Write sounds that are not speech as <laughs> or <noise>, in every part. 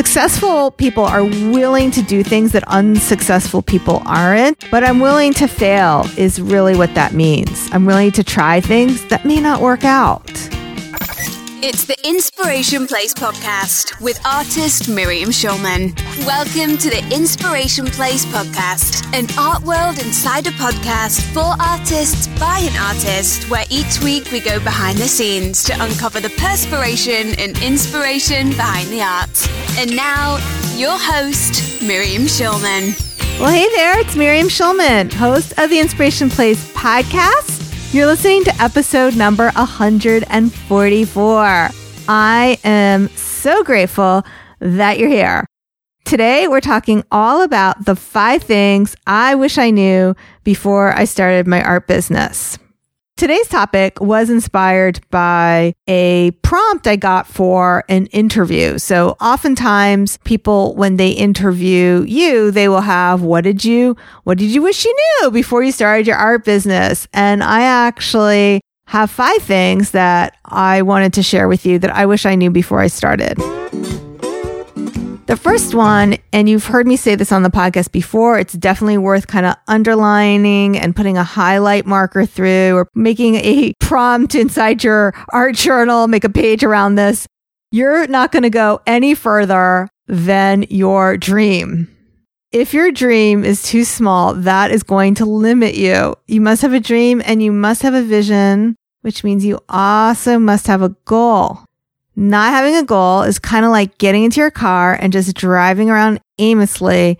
Successful people are willing to do things that unsuccessful people aren't, but I'm willing to fail is really what that means. I'm willing to try things that may not work out. It's the Inspiration Place podcast with artist Miriam Schulman. Welcome to the Inspiration Place podcast, an art world insider podcast for artists by an artist, where each week we go behind the scenes to uncover the perspiration and inspiration behind the art. And now, your host, Miriam Schulman. Well, hey there, it's Miriam Schulman, host of the Inspiration Place podcast. You're listening to episode number 144. I am so grateful that you're here. Today, we're talking all about the five things I wish I knew before I started my art business. Today's topic was inspired by a prompt I got for an interview. So oftentimes people, when they interview you, they will have, what did you, what did you wish you knew before you started your art business? And I actually have five things that I wanted to share with you that I wish I knew before I started. The first one, and you've heard me say this on the podcast before, it's definitely worth kind of underlining and putting a highlight marker through or making a <laughs> prompt inside your art journal, make a page around this. You're not going to go any further than your dream. If your dream is too small, that is going to limit you. You must have a dream and you must have a vision, which means you also must have a goal. Not having a goal is kind of like getting into your car and just driving around aimlessly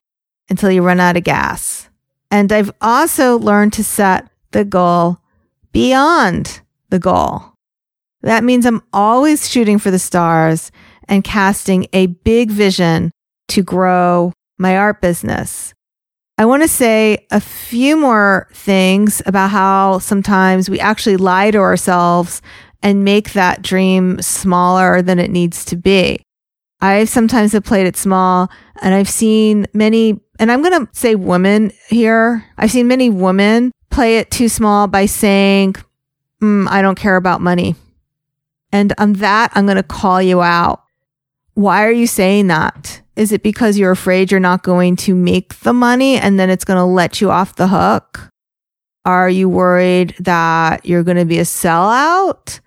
until you run out of gas. And I've also learned to set the goal beyond the goal. That means I'm always shooting for the stars and casting a big vision to grow my art business. I want to say a few more things about how sometimes we actually lie to ourselves and make that dream smaller than it needs to be. I sometimes have played it small and I've seen many, and I'm going to say women here. I've seen many women play it too small by saying, mm, I don't care about money. And on that, I'm going to call you out. Why are you saying that? Is it because you're afraid you're not going to make the money and then it's going to let you off the hook? Are you worried that you're going to be a sellout?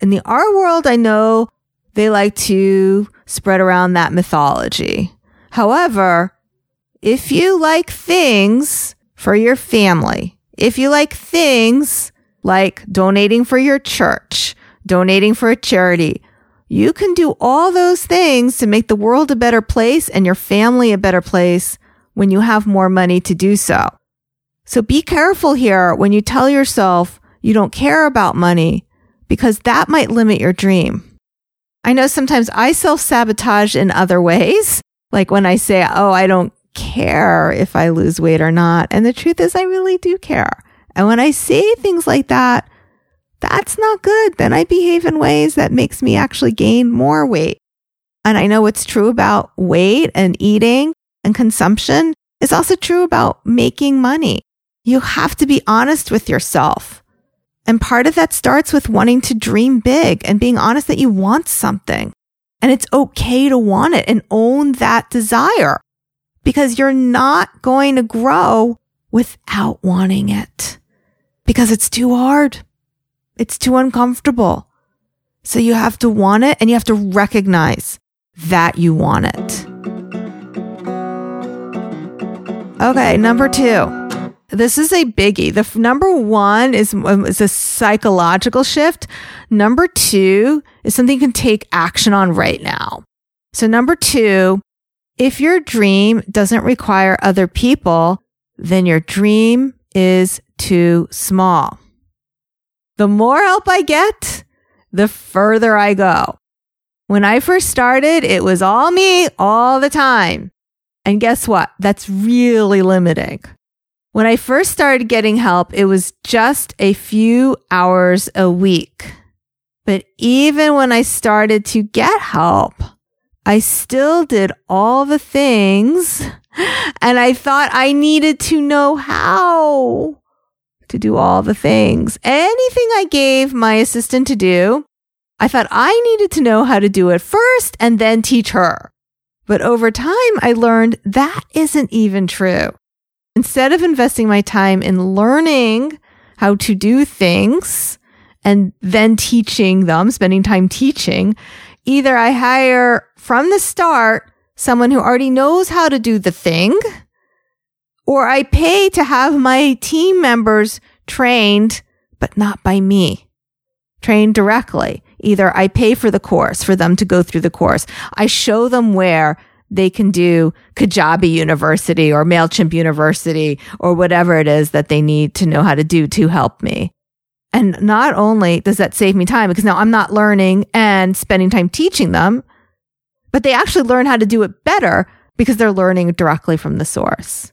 In the art world, I know they like to spread around that mythology. However, if you like things for your family, if you like things like donating for your church, donating for a charity, you can do all those things to make the world a better place and your family a better place when you have more money to do so. So be careful here when you tell yourself you don't care about money because that might limit your dream. I know sometimes I self sabotage in other ways, like when I say, Oh, I don't care if I lose weight or not. And the truth is, I really do care. And when I say things like that, that's not good. Then I behave in ways that makes me actually gain more weight. And I know what's true about weight and eating and consumption is also true about making money. You have to be honest with yourself. And part of that starts with wanting to dream big and being honest that you want something. And it's okay to want it and own that desire because you're not going to grow without wanting it because it's too hard. It's too uncomfortable. So you have to want it and you have to recognize that you want it. Okay, number two. This is a biggie. The f- number one is, um, is a psychological shift. Number two is something you can take action on right now. So number two, if your dream doesn't require other people, then your dream is too small. The more help I get, the further I go. When I first started, it was all me all the time. And guess what? That's really limiting. When I first started getting help, it was just a few hours a week. But even when I started to get help, I still did all the things <laughs> and I thought I needed to know how to do all the things. Anything I gave my assistant to do, I thought I needed to know how to do it first and then teach her. But over time, I learned that isn't even true. Instead of investing my time in learning how to do things and then teaching them, spending time teaching, either I hire from the start someone who already knows how to do the thing, or I pay to have my team members trained, but not by me, trained directly. Either I pay for the course for them to go through the course. I show them where they can do Kajabi University or MailChimp University or whatever it is that they need to know how to do to help me. And not only does that save me time because now I'm not learning and spending time teaching them, but they actually learn how to do it better because they're learning directly from the source.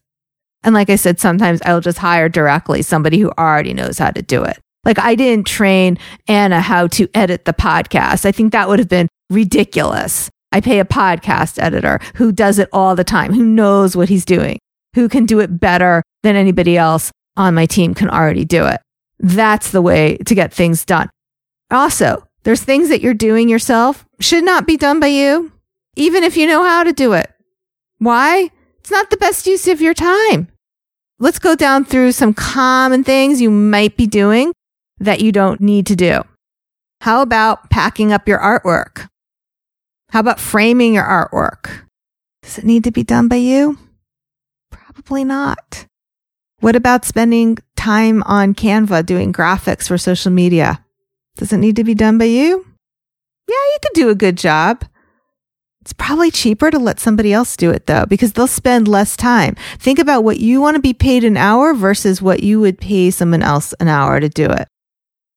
And like I said, sometimes I'll just hire directly somebody who already knows how to do it. Like I didn't train Anna how to edit the podcast. I think that would have been ridiculous. I pay a podcast editor who does it all the time, who knows what he's doing, who can do it better than anybody else on my team can already do it. That's the way to get things done. Also, there's things that you're doing yourself should not be done by you, even if you know how to do it. Why? It's not the best use of your time. Let's go down through some common things you might be doing that you don't need to do. How about packing up your artwork? How about framing your artwork? Does it need to be done by you? Probably not. What about spending time on Canva doing graphics for social media? Does it need to be done by you? Yeah, you could do a good job. It's probably cheaper to let somebody else do it though, because they'll spend less time. Think about what you want to be paid an hour versus what you would pay someone else an hour to do it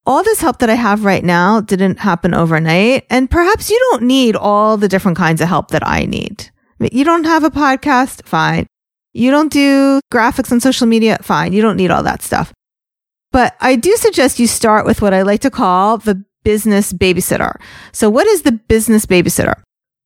all this help that I have right now didn't happen overnight. And perhaps you don't need all the different kinds of help that I need. You don't have a podcast? Fine. You don't do graphics on social media? Fine. You don't need all that stuff. But I do suggest you start with what I like to call the business babysitter. So what is the business babysitter?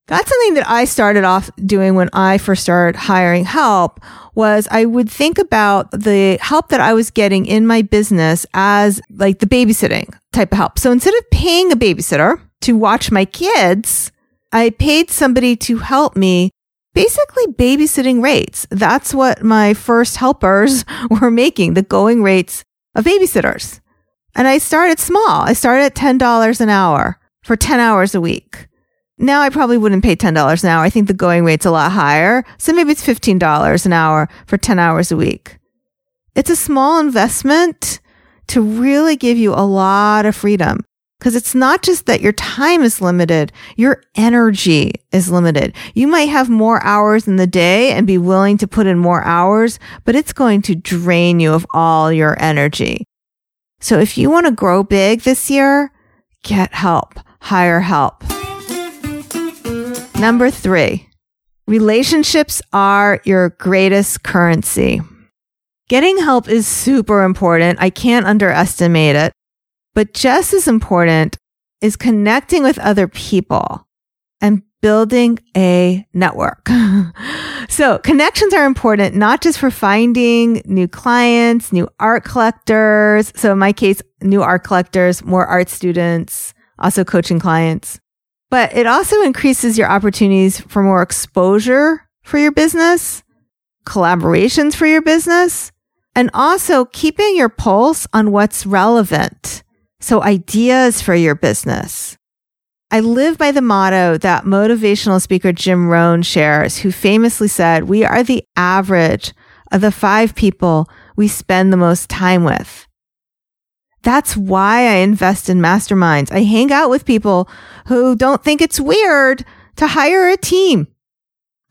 That's something that I started off doing when I first started hiring help was I would think about the help that I was getting in my business as like the babysitting type of help. So instead of paying a babysitter to watch my kids, I paid somebody to help me basically babysitting rates. That's what my first helpers <laughs> were making, the going rates of babysitters. And I started small. I started at $10 an hour for 10 hours a week. Now I probably wouldn't pay $10 an hour. I think the going rate's a lot higher. So maybe it's $15 an hour for 10 hours a week. It's a small investment to really give you a lot of freedom. Because it's not just that your time is limited, your energy is limited. You might have more hours in the day and be willing to put in more hours, but it's going to drain you of all your energy. So if you want to grow big this year, get help, hire help. Number three, relationships are your greatest currency. Getting help is super important. I can't underestimate it. But just as important is connecting with other people and building a network. <laughs> so connections are important, not just for finding new clients, new art collectors. So in my case, new art collectors, more art students, also coaching clients but it also increases your opportunities for more exposure for your business, collaborations for your business, and also keeping your pulse on what's relevant. So ideas for your business. I live by the motto that motivational speaker Jim Rohn shares, who famously said, we are the average of the five people we spend the most time with. That's why I invest in masterminds. I hang out with people who don't think it's weird to hire a team.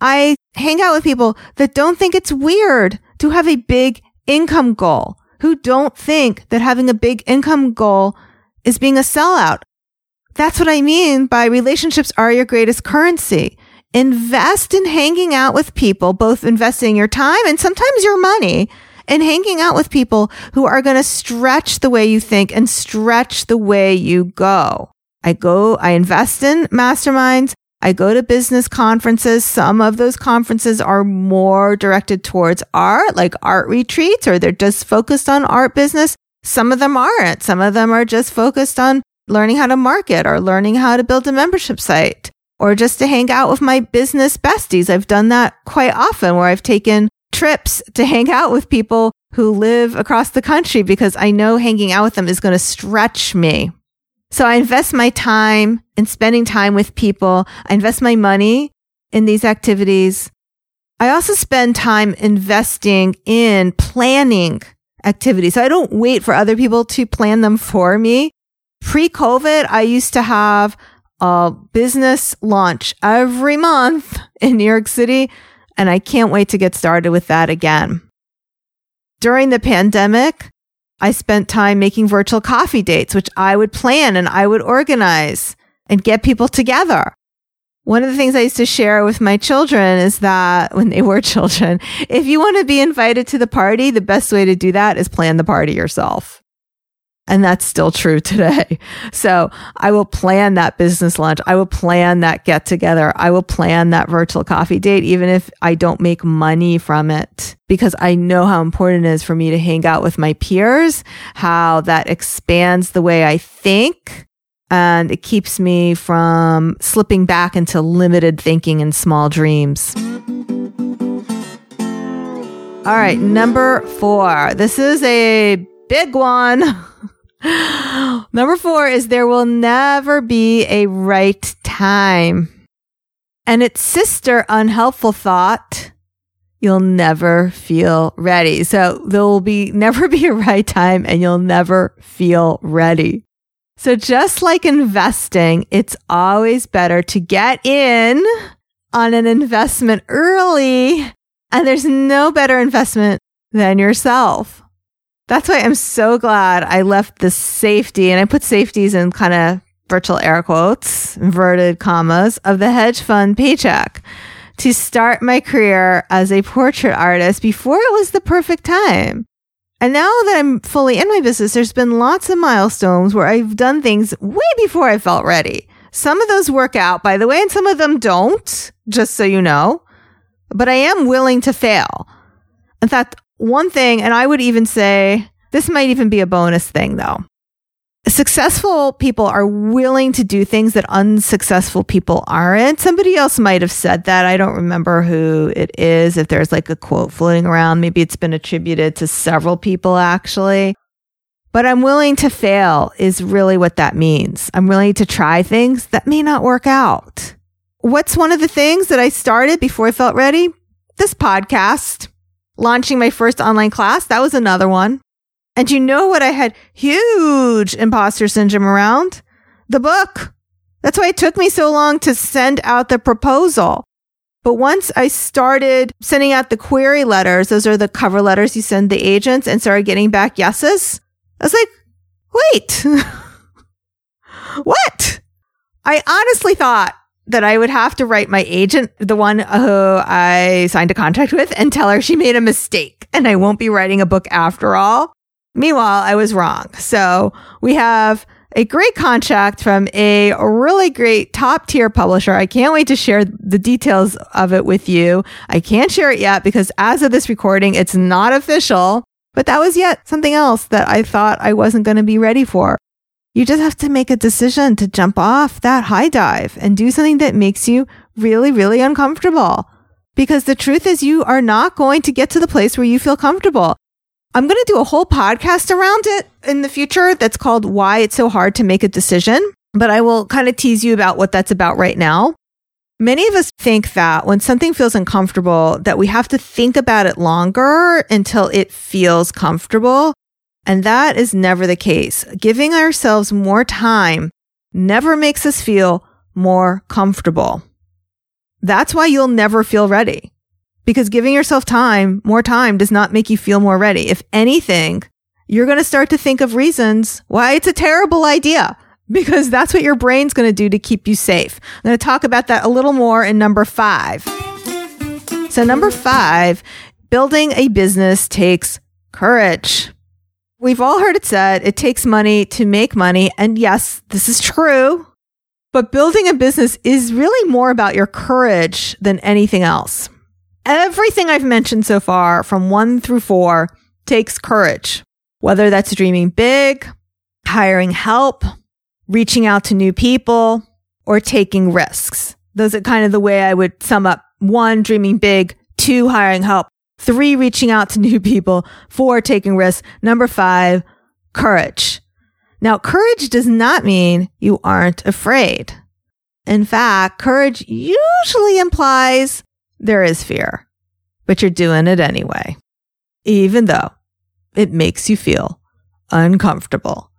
I hang out with people that don't think it's weird to have a big income goal, who don't think that having a big income goal is being a sellout. That's what I mean by relationships are your greatest currency. Invest in hanging out with people, both investing your time and sometimes your money and hanging out with people who are going to stretch the way you think and stretch the way you go. I go, I invest in masterminds. I go to business conferences. Some of those conferences are more directed towards art, like art retreats, or they're just focused on art business. Some of them aren't. Some of them are just focused on learning how to market or learning how to build a membership site or just to hang out with my business besties. I've done that quite often where I've taken trips to hang out with people who live across the country because I know hanging out with them is going to stretch me. So I invest my time in spending time with people. I invest my money in these activities. I also spend time investing in planning activities. So I don't wait for other people to plan them for me. Pre COVID, I used to have a business launch every month in New York City, and I can't wait to get started with that again. During the pandemic, I spent time making virtual coffee dates, which I would plan and I would organize and get people together. One of the things I used to share with my children is that when they were <laughs> children, if you want to be invited to the party, the best way to do that is plan the party yourself. And that's still true today. <laughs> So I will plan that business lunch. I will plan that get together. I will plan that virtual coffee date, even if I don't make money from it, because I know how important it is for me to hang out with my peers, how that expands the way I think. And it keeps me from slipping back into limited thinking and small dreams. All right, number four. This is a big one. <laughs> <gasps> Number four is there will never be a right time. And its sister unhelpful thought, you'll never feel ready. So there will be <laughs> never be a right time and you'll never feel ready. So just like investing, it's always better to get in on an investment early. And there's no better investment than yourself. That's why I'm so glad I left the safety and I put safeties in kind of virtual air quotes, inverted commas of the hedge fund paycheck to start my career as a portrait artist before it was the perfect time. And now that I'm fully in my business, there's been lots of milestones where I've done things way before I felt ready. Some of those work out, by the way, and some of them don't, just so you know. But I am willing to fail. In fact, one thing, and I would even say this might even be a bonus thing though. Successful people are willing to do things that unsuccessful people aren't. Somebody else might have said that. I don't remember who it is. If there's like a quote floating around, maybe it's been attributed to several people actually. But I'm willing to fail is really what that means. I'm willing to try things that may not work out. What's one of the things that I started before I felt ready? This podcast launching my first online class. That was another one. And you know what I had huge imposter syndrome around? The book. That's why it took me so long to send out the proposal. But once I started sending out the query letters, those are the cover letters you send the agents and started getting back yeses, I was like, wait, <laughs> what? I honestly thought that I would have to write my agent, the one who I signed a contract with, and tell her she made a mistake and I won't be writing a book after all. Meanwhile, I was wrong. So we have a great contract from a really great top tier publisher. I can't wait to share the details of it with you. I can't share it yet because as of this recording, it's not official, but that was yet something else that I thought I wasn't going to be ready for. You just have to make a decision to jump off that high dive and do something that makes you really, really uncomfortable. Because the truth is you are not going to get to the place where you feel comfortable. I'm going to do a whole podcast around it in the future that's called Why It's So Hard to Make a Decision, but I will kind of tease you about what that's about right now. Many of us think that when something feels uncomfortable, that we have to think about it longer until it feels comfortable. And that is never the case. Giving ourselves more time never makes us feel more comfortable. That's why you'll never feel ready because giving yourself time, more time does not make you feel more ready. If anything, you're going to start to think of reasons why it's a terrible idea because that's what your brain's going to do to keep you safe. I'm going to talk about that a little more in number five. So number five, building a business takes courage. We've all heard it said it takes money to make money. And yes, this is true. But building a business is really more about your courage than anything else. Everything I've mentioned so far from one through four takes courage, whether that's dreaming big, hiring help, reaching out to new people, or taking risks. Those are kind of the way I would sum up one, dreaming big, two, hiring help, three, reaching out to new people, four, taking risks, number five, courage. Now, courage does not mean you aren't afraid. In fact, courage usually implies there is fear, but you're doing it anyway, even though it makes you feel uncomfortable.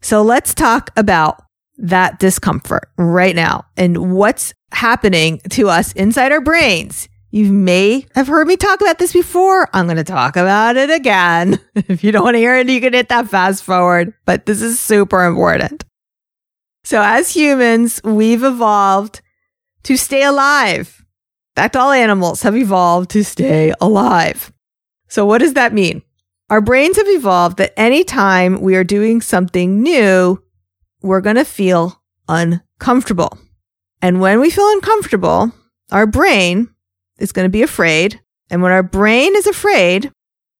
So let's talk about that discomfort right now and what's happening to us inside our brains. You may have heard me talk about this before. I'm going to talk about it again. <laughs> if you don't want to hear it, you can hit that fast forward, but this is super important. So as humans, we've evolved to stay alive. In fact, all animals have evolved to stay alive. So what does that mean? Our brains have evolved that anytime we are doing something new, we're going to feel uncomfortable. And when we feel uncomfortable, our brain is going to be afraid. And when our brain is afraid,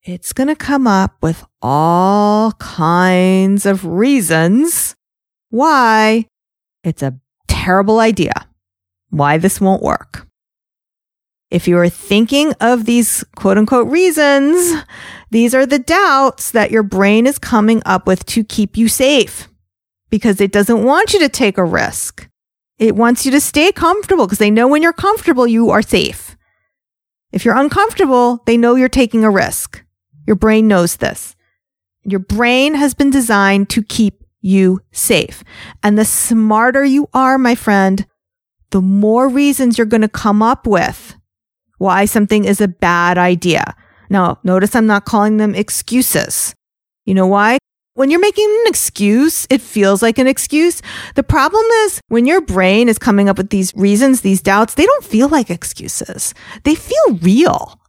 it's going to come up with all kinds of reasons why it's a terrible idea, why this won't work. If you are thinking of these quote unquote reasons, these are the doubts that your brain is coming up with to keep you safe because it doesn't want you to take a risk. It wants you to stay comfortable because they know when you're comfortable, you are safe. If you're uncomfortable, they know you're taking a risk. Your brain knows this. Your brain has been designed to keep you safe. And the smarter you are, my friend, the more reasons you're going to come up with why something is a bad idea. Now, notice I'm not calling them excuses. You know why? When you're making an excuse, it feels like an excuse. The problem is when your brain is coming up with these reasons, these doubts, they don't feel like excuses. They feel real.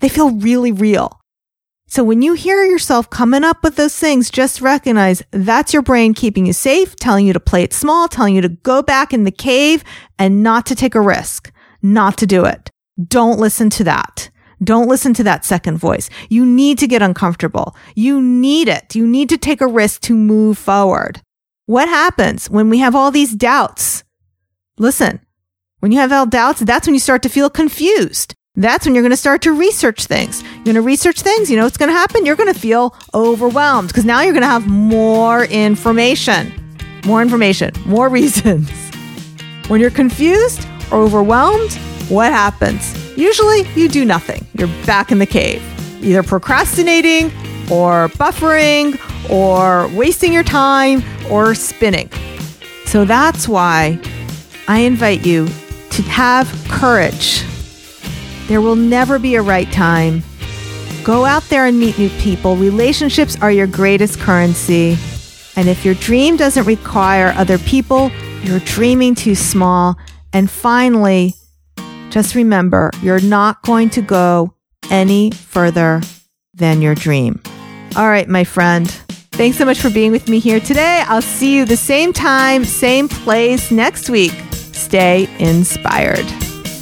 They feel really real. So when you hear yourself coming up with those things, just recognize that's your brain keeping you safe, telling you to play it small, telling you to go back in the cave and not to take a risk, not to do it. Don't listen to that. Don't listen to that second voice. You need to get uncomfortable. You need it. You need to take a risk to move forward. What happens when we have all these doubts? Listen, when you have all doubts, that's when you start to feel confused. That's when you're going to start to research things. You're going to research things. You know what's going to happen? You're going to feel overwhelmed because now you're going to have more information, more information, more <laughs> reasons. When you're confused or overwhelmed, what happens? Usually you do nothing. You're back in the cave, either procrastinating or buffering or wasting your time or spinning. So that's why I invite you to have courage. There will never be a right time. Go out there and meet new people. Relationships are your greatest currency. And if your dream doesn't require other people, you're dreaming too small. And finally, just remember, you're not going to go any further than your dream. All right, my friend. Thanks so much for being with me here today. I'll see you the same time, same place next week. Stay inspired.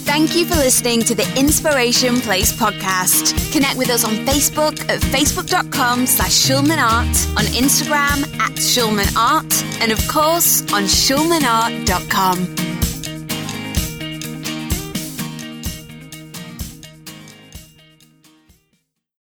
Thank you for listening to the Inspiration Place podcast. Connect with us on Facebook at facebook.com slash schulmanart, on Instagram at schulmanart, and of course on schulmanart.com.